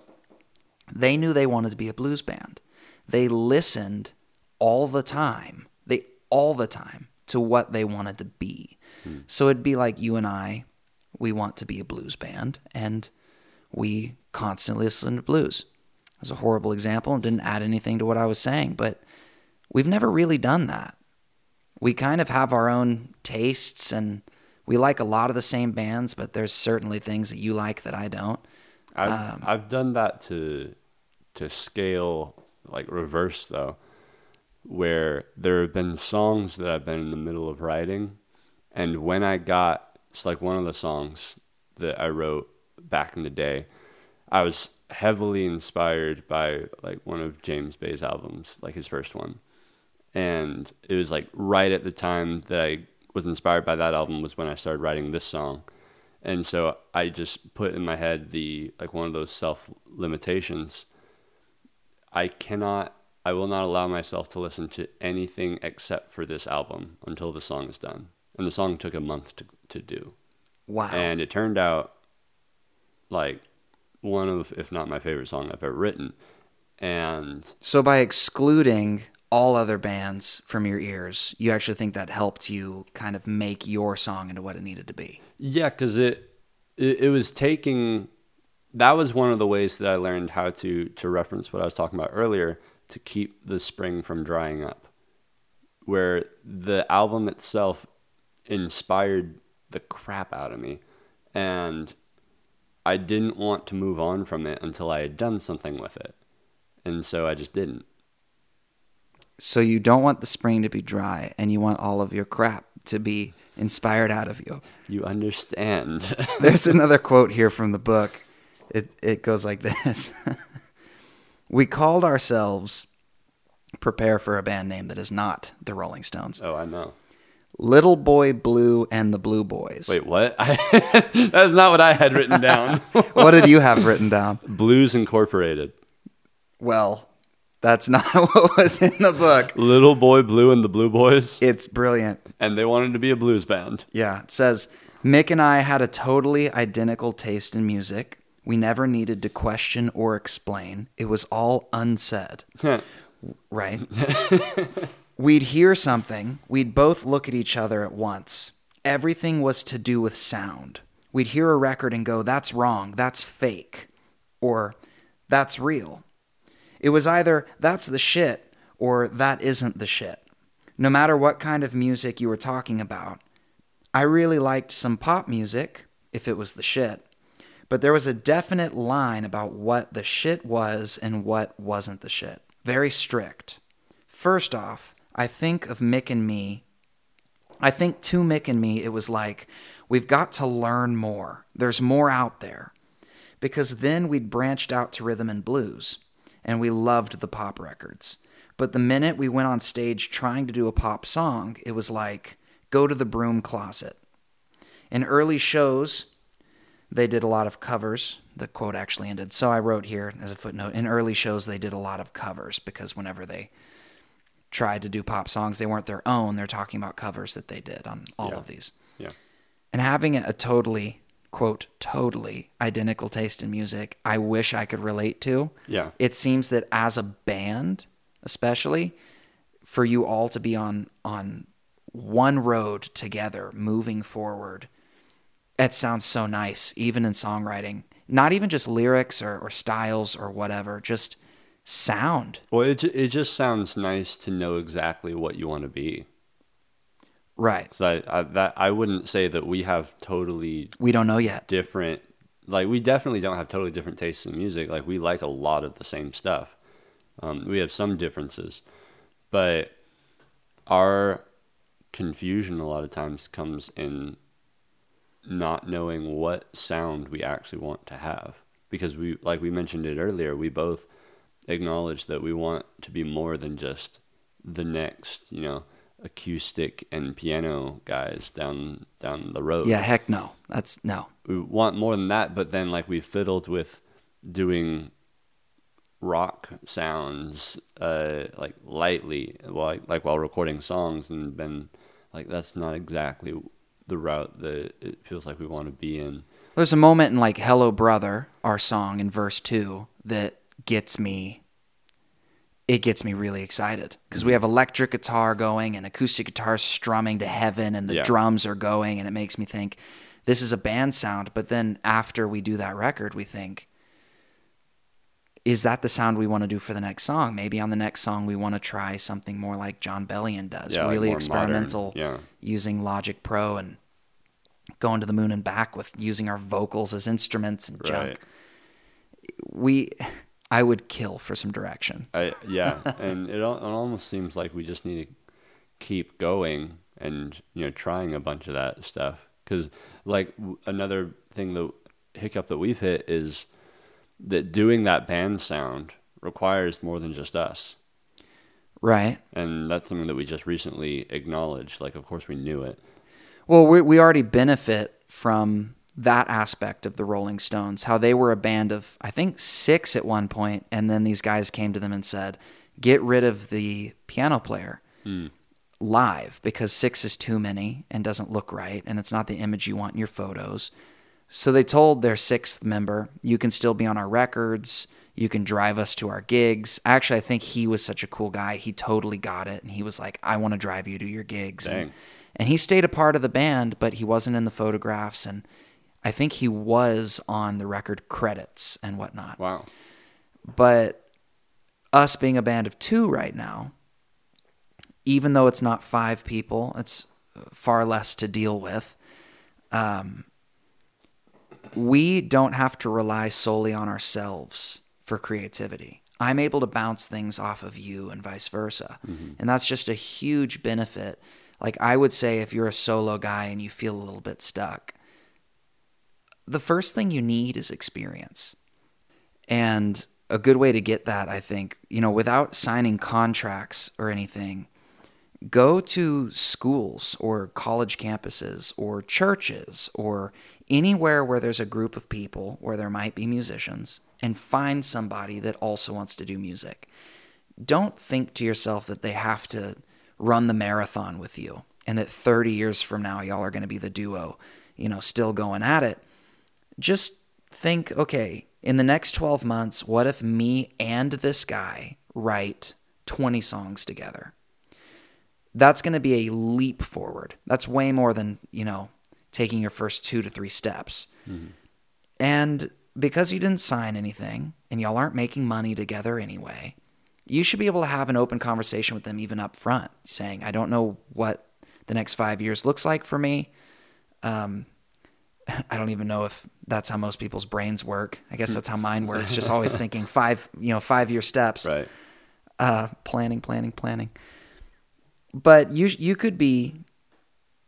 They knew they wanted to be a blues band. They listened all the time. They all the time to what they wanted to be. So it'd be like you and I, we want to be a blues band and we constantly listen to blues. It was a horrible example and didn't add anything to what I was saying, but we've never really done that. We kind of have our own tastes and we like a lot of the same bands, but there's certainly things that you like that I don't. I've Um, I've done that to to scale like reverse though, where there have been songs that I've been in the middle of writing, and when I got it's like one of the songs that I wrote back in the day, I was heavily inspired by like one of James Bay's albums, like his first one, and it was like right at the time that I was inspired by that album was when I started writing this song. And so I just put in my head the like one of those self limitations. I cannot I will not allow myself to listen to anything except for this album until the song is done. And the song took a month to to do. Wow. And it turned out like one of if not my favorite song I've ever written. And so by excluding all other bands from your ears, you actually think that helped you kind of make your song into what it needed to be. Yeah, because it, it it was taking. That was one of the ways that I learned how to to reference what I was talking about earlier to keep the spring from drying up, where the album itself inspired the crap out of me, and I didn't want to move on from it until I had done something with it, and so I just didn't. So you don't want the spring to be dry and you want all of your crap to be inspired out of you. You understand? There's another quote here from the book. It it goes like this. we called ourselves prepare for a band name that is not the Rolling Stones. oh, I know. Little Boy Blue and the Blue Boys. Wait, what? That's not what I had written down. What did you have written down? Blues Incorporated. Well, That's not what was in the book. Little Boy Blue and the Blue Boys, It's brilliant. and they wanted to be a blues band. Yeah, it says Mick and I had a totally identical taste in music. We never needed to question or explain. It was all unsaid. Right? We'd hear something, we'd both look at each other at once. Everything was to do with sound. We'd hear a record and go, that's wrong, that's fake, or that's real. It was either that's the shit or that isn't the shit. No matter what kind of music you were talking about. I really liked some pop music, if it was the shit, but there was a definite line about what the shit was and what wasn't the shit. Very strict. First off, I think of Mick and me. I think to Mick and me, it was like, we've got to learn more. There's more out there. Because then we'd branched out to rhythm and blues, and we loved the pop records. But the minute we went on stage trying to do a pop song, it was like, go to the broom closet. In early shows, they did a lot of covers. The quote actually ended. So I wrote here as a footnote in early shows, they did a lot of covers because whenever they tried to do pop songs, they weren't their own. They're talking about covers that they did on all Yeah. of these. Yeah. And having a totally, quote, totally identical taste in music, I wish I could relate to. Yeah. It seems that as a band, especially, for you all to be on on one road together, moving forward, it sounds so nice, even in songwriting. Not even just lyrics or, or styles or whatever, just sound. Well, it it just sounds nice to know exactly what you want to be. Right. 'Cause I, I that I wouldn't say that we have totally We don't know yet. different. Like we definitely don't have totally different tastes in music. Like we like a lot of the same stuff. Um, we have some differences, but our confusion a lot of times comes in not knowing what sound we actually want to have because we like we mentioned it earlier we both acknowledge that we want to be more than just the next you know acoustic and piano guys down down the road Yeah, heck no. That's no. we want more than that, but then like we fiddled with doing rock sounds uh like lightly while like while recording songs and been like that's not exactly the route that it feels like we want to be in. There's a moment in like Hello Brother, our song in verse 2 that gets me it gets me really excited because we mm-hmm. have electric guitar going and acoustic guitars strumming to heaven and the Yeah. drums are going and it makes me think this is a band sound but then after we do that record we think is that the sound we want to do for the next song maybe on the next song we want to try something more like Jon Bellion does Yeah, really more experimental yeah. using Logic Pro and going to the moon and back with using our vocals as instruments and junk. Right. We, I would kill for some direction. I yeah, and it, al- it almost seems like we just need to keep going and you know trying a bunch of that stuff because like w- another thing the hiccup that we've hit is that doing that band sound requires more than just us Right. and that's something that we just recently acknowledged like of course we knew it Well, we we already benefit from that aspect of the Rolling Stones, how they were a band of I think six at one point, and then these guys came to them and said, "Get rid of the piano player." Hmm. live because six is too many and doesn't look right and it's not the image you want in your photos. So they told their sixth member, you can still be on our records. You can drive us to our gigs. Actually, I think he was such a cool guy. He totally got it. And he was like, I want to drive you to your gigs. And, and he stayed a part of the band, but he wasn't in the photographs. And I think he was on the record credits and whatnot. wow But us being a band of two right now, even though it's not five people, it's far less to deal with. Um, we don't have to rely solely on ourselves for creativity. I'm able to bounce things off of you and vice versa. And that's just a huge benefit. Like I would say if you're a solo guy and you feel a little bit stuck, the first thing you need is experience. And a good way to get that, I think, you know, without signing contracts or anything, go to schools or college campuses or churches or anywhere where there's a group of people where there might be musicians and find somebody that also wants to do music. don't think to yourself that they have to run the marathon with you and that 30 years from now y'all are going to be the duo, you know, still going at it. Just think, okay, in the next 12 months, what if me and this guy write 20 songs together? That's going to be a leap forward. That's way more than, you know, taking your first 2 to 3 steps. Mm-hmm. And because you didn't sign anything and y'all aren't making money together anyway, you should be able to have an open conversation with them even up front, saying, I don't know what the next five years looks like for me. Um, I don't even know if that's how most people's brains work. I guess that's how mine works. Just always thinking five, you know, five year steps. Right. Uh, planning, planning, planning. But you you could be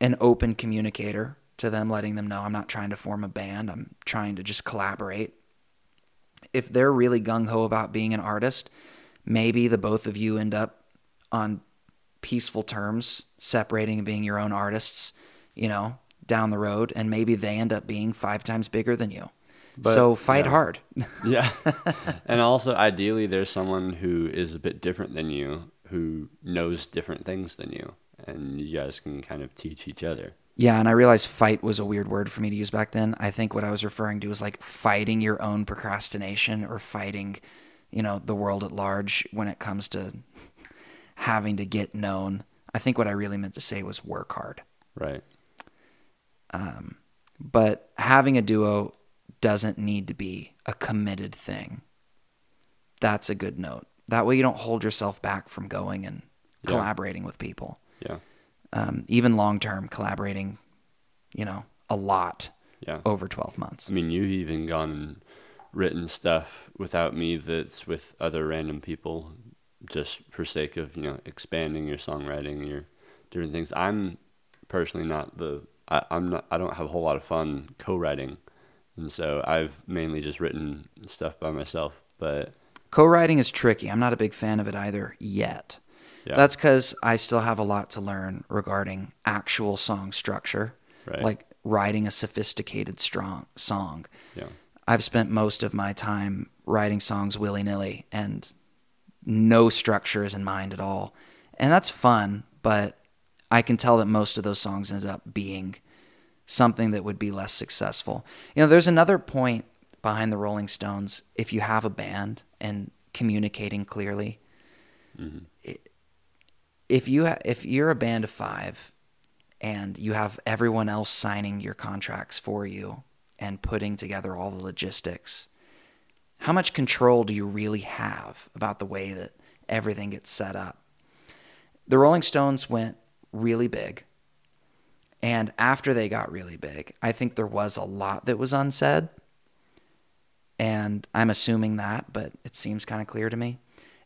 an open communicator to them, letting them know I'm not trying to form a band. I'm trying to just collaborate. If they're really gung ho about being an artist, maybe the both of you end up on peaceful terms, separating and being your own artists, you know, down the road, and maybe they end up being five times bigger than you. But, so fight yeah. hard. yeah. and also, ideally, there's someone who is a bit different than you, who knows different things than you, and you guys can kind of teach each other. Yeah, and I realized fight was a weird word for me to use back then. I think what I was referring to was like fighting your own procrastination or fighting you know the world at large when it comes to having to get known. I think what I really meant to say was work hard. Right. Um, but having a duo doesn't need to be a committed thing. That's a good note. That way you don't hold yourself back from going and yeah. collaborating with people. Yeah. Um, even long term collaborating, you know, a lot. Yeah. Over twelve months. I mean, you've even gone and written stuff without me that's with other random people just for sake of you know expanding your songwriting your different things i'm personally not the I, i'm not i don't have a whole lot of fun co-writing and so i've mainly just written stuff by myself but co-writing is tricky i'm not a big fan of it either yet yeah. that's because i still have a lot to learn regarding actual song structure right. like writing a sophisticated strong song yeah I've spent most of my time writing songs willy nilly and no structure is in mind at all. And that's fun, but I can tell that most of those songs ended up being something that would be less successful. You know, there's another point behind the Rolling Stones if you have a band and communicating clearly. Mm-hmm. If you ha- if you're a band of 5 and you have everyone else signing your contracts for you and putting together all the logistics, how much control do you really have about the way that everything gets set up? The Rolling Stones went really big. And after they got really big, I think there was a lot that was unsaid. And I'm assuming that, but it seems kind of clear to me.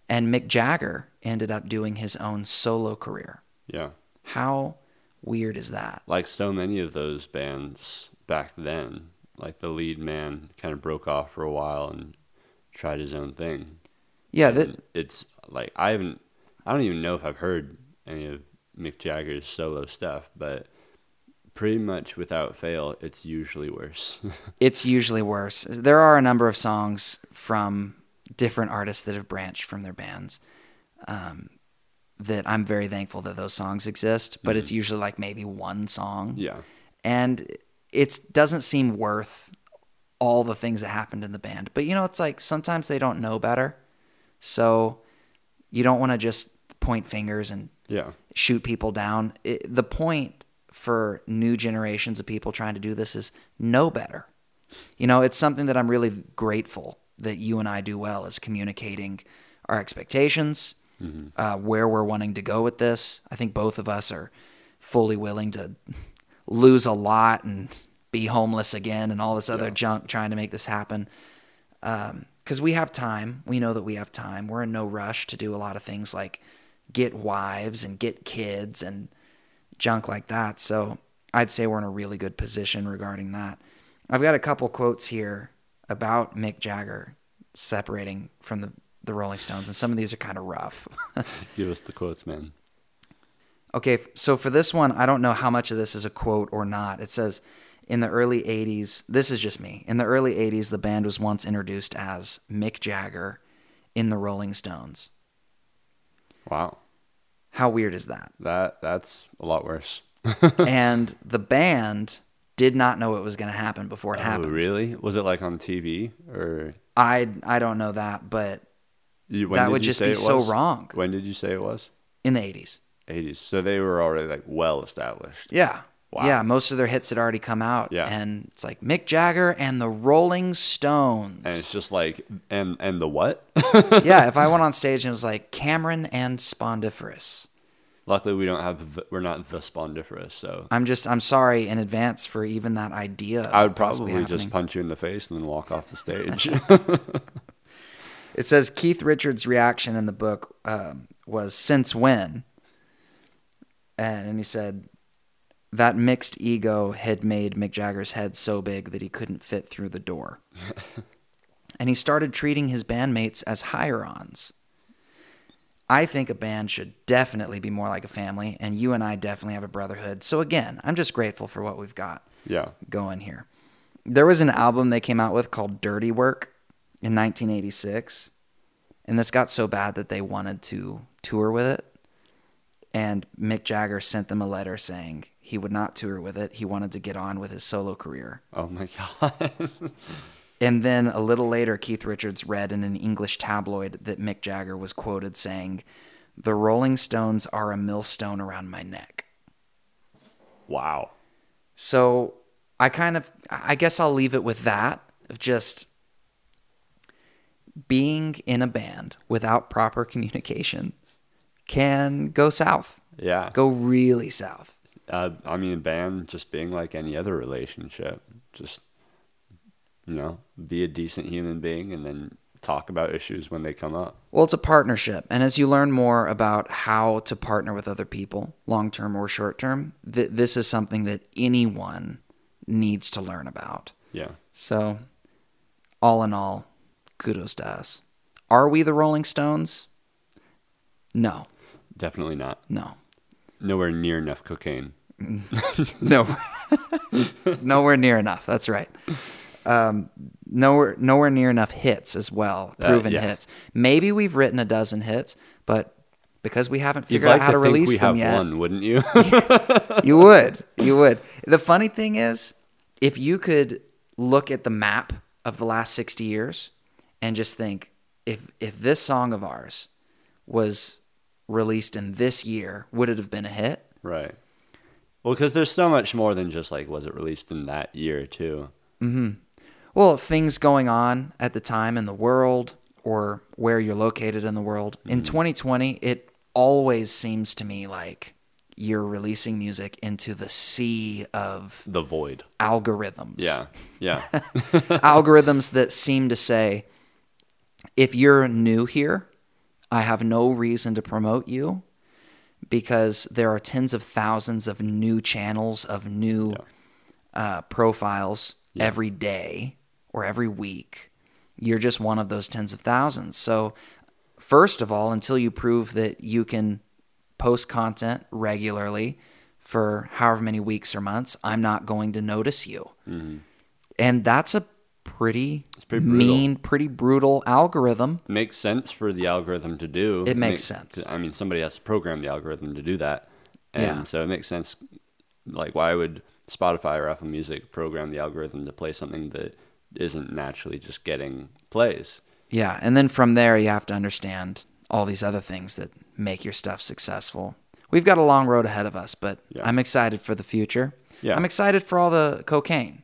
And Mick Jagger ended up doing his own solo career. Yeah. How weird is that? Like so many of those bands back then, like the lead man kind of broke off for a while and tried his own thing. Yeah, that, it's like I haven't, I don't even know if I've heard any of Mick Jagger's solo stuff, but pretty much without fail, it's usually worse. it's usually worse. There are a number of songs from different artists that have branched from their bands. Um, that I'm very thankful that those songs exist, but mm-hmm. it's usually like maybe one song. Yeah. And it doesn't seem worth all the things that happened in the band. But you know, it's like sometimes they don't know better. So you don't want to just point fingers and yeah. Shoot people down. It, the point for new generations of people trying to do this is know better. You know, it's something that I'm really grateful that you and I do well is communicating our expectations, mm-hmm. uh, where we're wanting to go with this. I think both of us are fully willing to lose a lot and be homeless again and all this other yeah. junk trying to make this happen. Because um, we have time. We know that we have time. We're in no rush to do a lot of things like get wives and get kids and junk like that. So I'd say we're in a really good position regarding that. I've got a couple quotes here about Mick Jagger separating from the, the Rolling Stones, and some of these are kind of rough. Give us the quotes, man. Okay, so for this one, I don't know how much of this is a quote or not. It says, in the early 80s, this is just me. In the early 80s, the band was once introduced as Mick Jagger in the Rolling Stones. Wow. How weird is that? That that's a lot worse. and the band did not know it was going to happen before it Oh, happened. really? Was it like on TV or I I don't know that, but you, that would just be so wrong When did you say it was? in the 80s. 80s. So they were already like well established. Yeah. Wow. Yeah, most of their hits had already come out. Yeah. And it's like Mick Jagger and the Rolling Stones. And it's just like and and the what? yeah, if I went on stage and it was like Cameron and Spondiferous. Luckily we don't have the, we're not the spondiferous, so I'm just I'm sorry in advance for even that idea. I would probably just punch you in the face and then walk off the stage. It says Keith Richards' reaction in the book um, was since when, and, and he said that Mick's ego had made Mick Jagger's head so big that he couldn't fit through the door, and he started treating his bandmates as hire-ons. I think a band should definitely be more like a family, and you and I definitely have a brotherhood. So again, I'm just grateful for what we've got yeah. going here. There was an album they came out with called Dirty Work in 1986, and this got so bad that they wanted to tour with it. And Mick Jagger sent them a letter saying he would not tour with it. He wanted to get on with his solo career. Oh my god. And then a little later, Keith Richards read in an English tabloid that Mick Jagger was quoted saying, The Rolling Stones are a millstone around my neck. wow. So I kind of, I guess I'll leave it with that of just being in a band without proper communication can go south, Yeah. go really south. Uh, I mean, band just being like any other relationship, just you know, be a decent human being, and then talk about issues when they come up. Well, it's a partnership. And as you learn more about how to partner with other people, long term or short term, th- this is something that anyone needs to learn about. Yeah. So, all in all, kudos to us. Are we the Rolling Stones? No, Definitely not. no, Nowhere near enough cocaine. no, nowhere near enough. That's right. Um, nowhere, nowhere near enough hits as well, Uh, proven yeah. hits. Maybe we've written a dozen hits, but because we haven't figured like out how to, to think release we them have yet, one, wouldn't you? you would, you would. The funny thing is, if you could look at the map of the last sixty years and just think, if if this song of ours was released in this year, would it have been a hit? right. Well, because there's so much more than just like was it released in that year too. Hmm. Well, things going on at the time in the world or where you're located in the world. In 2020, it always seems to me like you're releasing music into the sea of The void. algorithms. Yeah. Yeah. algorithms that seem to say, if you're new here, I have no reason to promote you because there are tens of thousands of new channels of new uh, profiles every day or every week. You're just one of those tens of thousands. So, first of all, until you prove that you can post content regularly for however many weeks or months, I'm not going to notice you. And that's a pretty, pretty mean, pretty brutal algorithm. makes sense for the algorithm to do. It makes sense. I mean, somebody has to program the algorithm to do that, and Yeah. so it makes sense. Like, why would Spotify or Apple Music program the algorithm to play something that isn't naturally just getting plays? Yeah, and then from there you have to understand all these other things that make your stuff successful. We've got a long road ahead of us, but Yeah. I'm excited for the future. Yeah. I'm excited for all the cocaine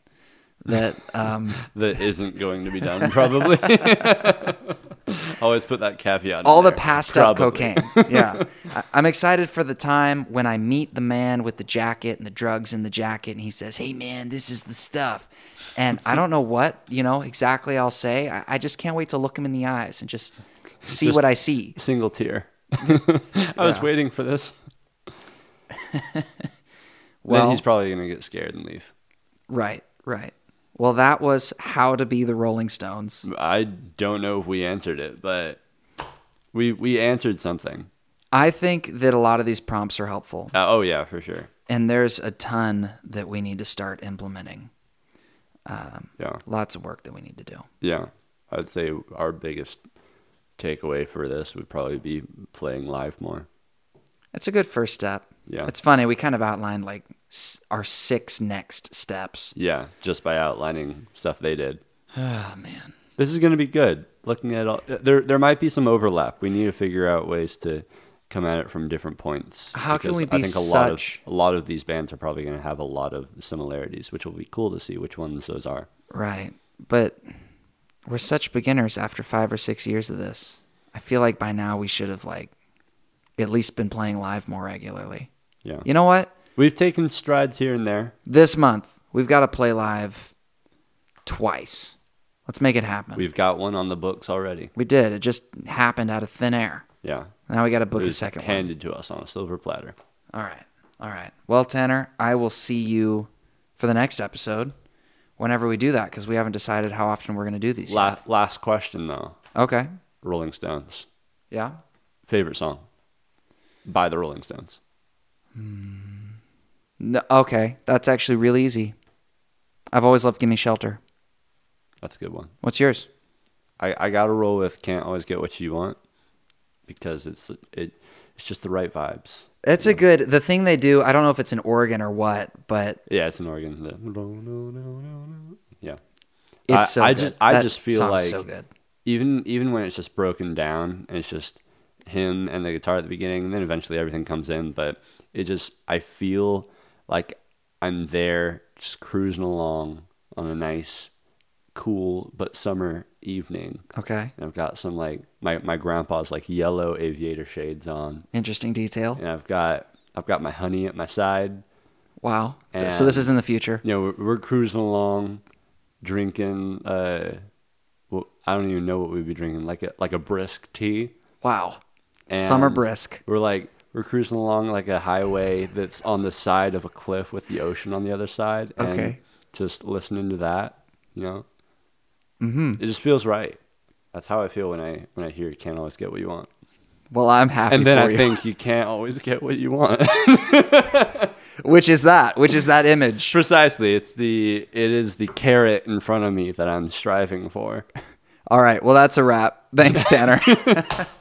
that um, That isn't going to be done, probably. Always put that caveat. all the there. passed up cocaine. Yeah, I- I'm excited for the time when I meet the man with the jacket and the drugs in the jacket, and he says, "Hey, man, this is the stuff." And I don't know what you know exactly I'll say. I, I just can't wait to look him in the eyes and just see Just- what I see. Single tear. I was Yeah. waiting for this. Well- then he's probably gonna get scared and leave. Right, right. Well, that was how to be the Rolling Stones. I don't know if we answered it, but we we answered something. I think that a lot of these prompts are helpful, Uh, oh yeah, for sure. and there's a ton that we need to start implementing. Yeah, Lots of work that we need to do. yeah. I'd say our biggest takeaway for this would probably be playing live more. It's a good first step. Yeah. It's funny. We kind of outlined like our six next steps. Yeah, just by outlining stuff they did. Oh man. This is going to be good. Looking at all, there, there might be some overlap. We need to figure out ways to come at it from different points. How can we I be think a lot of such- a lot of these bands are probably going to have a lot of similarities, which will be cool to see which ones those are. Right. But we're such beginners after five or six years of this. I feel like by now we should have like at least been playing live more regularly. Yeah, You know what? We've taken strides here and there. This month we've got to play live twice. Let's make it happen. We've got one on the books already. we did. It just happened out of thin air. Yeah, Now we got to book a second one. handed to us on a silver platter. All right. All right. Well, Tanner, I will see you for the next episode whenever we do that because we haven't decided how often we're going to do these. La- last question though. Okay. Rolling Stones Yeah. favorite song by the Rolling Stones. Hmm. No, okay. That's actually really easy. I've always loved Gimme Shelter. That's a good one. What's yours? I, I gotta roll with can't always get what you want because it's it it's just the right vibes. That's a good. The thing they do, I don't know if it's in Oregon or what, but Yeah, it's an organ. The. Yeah, it's I- so I good. just- I That just feel like- so good. even even when it's just broken down, and it's just him and the guitar at the beginning, and then eventually everything comes in. But it just I feel like I'm there, just cruising along on a nice, cool but summer evening, Okay. and I've got some like my my grandpa's like yellow aviator shades on, Interesting detail. and I've got I've got my honey at my side. Wow. so this is in the future. You know, we're, we're cruising along, drinking. Uh, well, I don't even know what we'd be drinking, like a like a brisk tea. Wow. Summer brisk. We're like we're cruising along like a highway that's on the side of a cliff with the ocean on the other side. And Okay. Just listening to that, you know, Mm-hmm. it just feels right. That's how I feel when I when I hear you can't always get what you want. Well, I'm happy And then I you. think you can't always get what you want. Which is that? Which is that image? Precisely. It's the it is the carrot in front of me that I'm striving for. All right. Well, that's a wrap. Thanks, Tanner.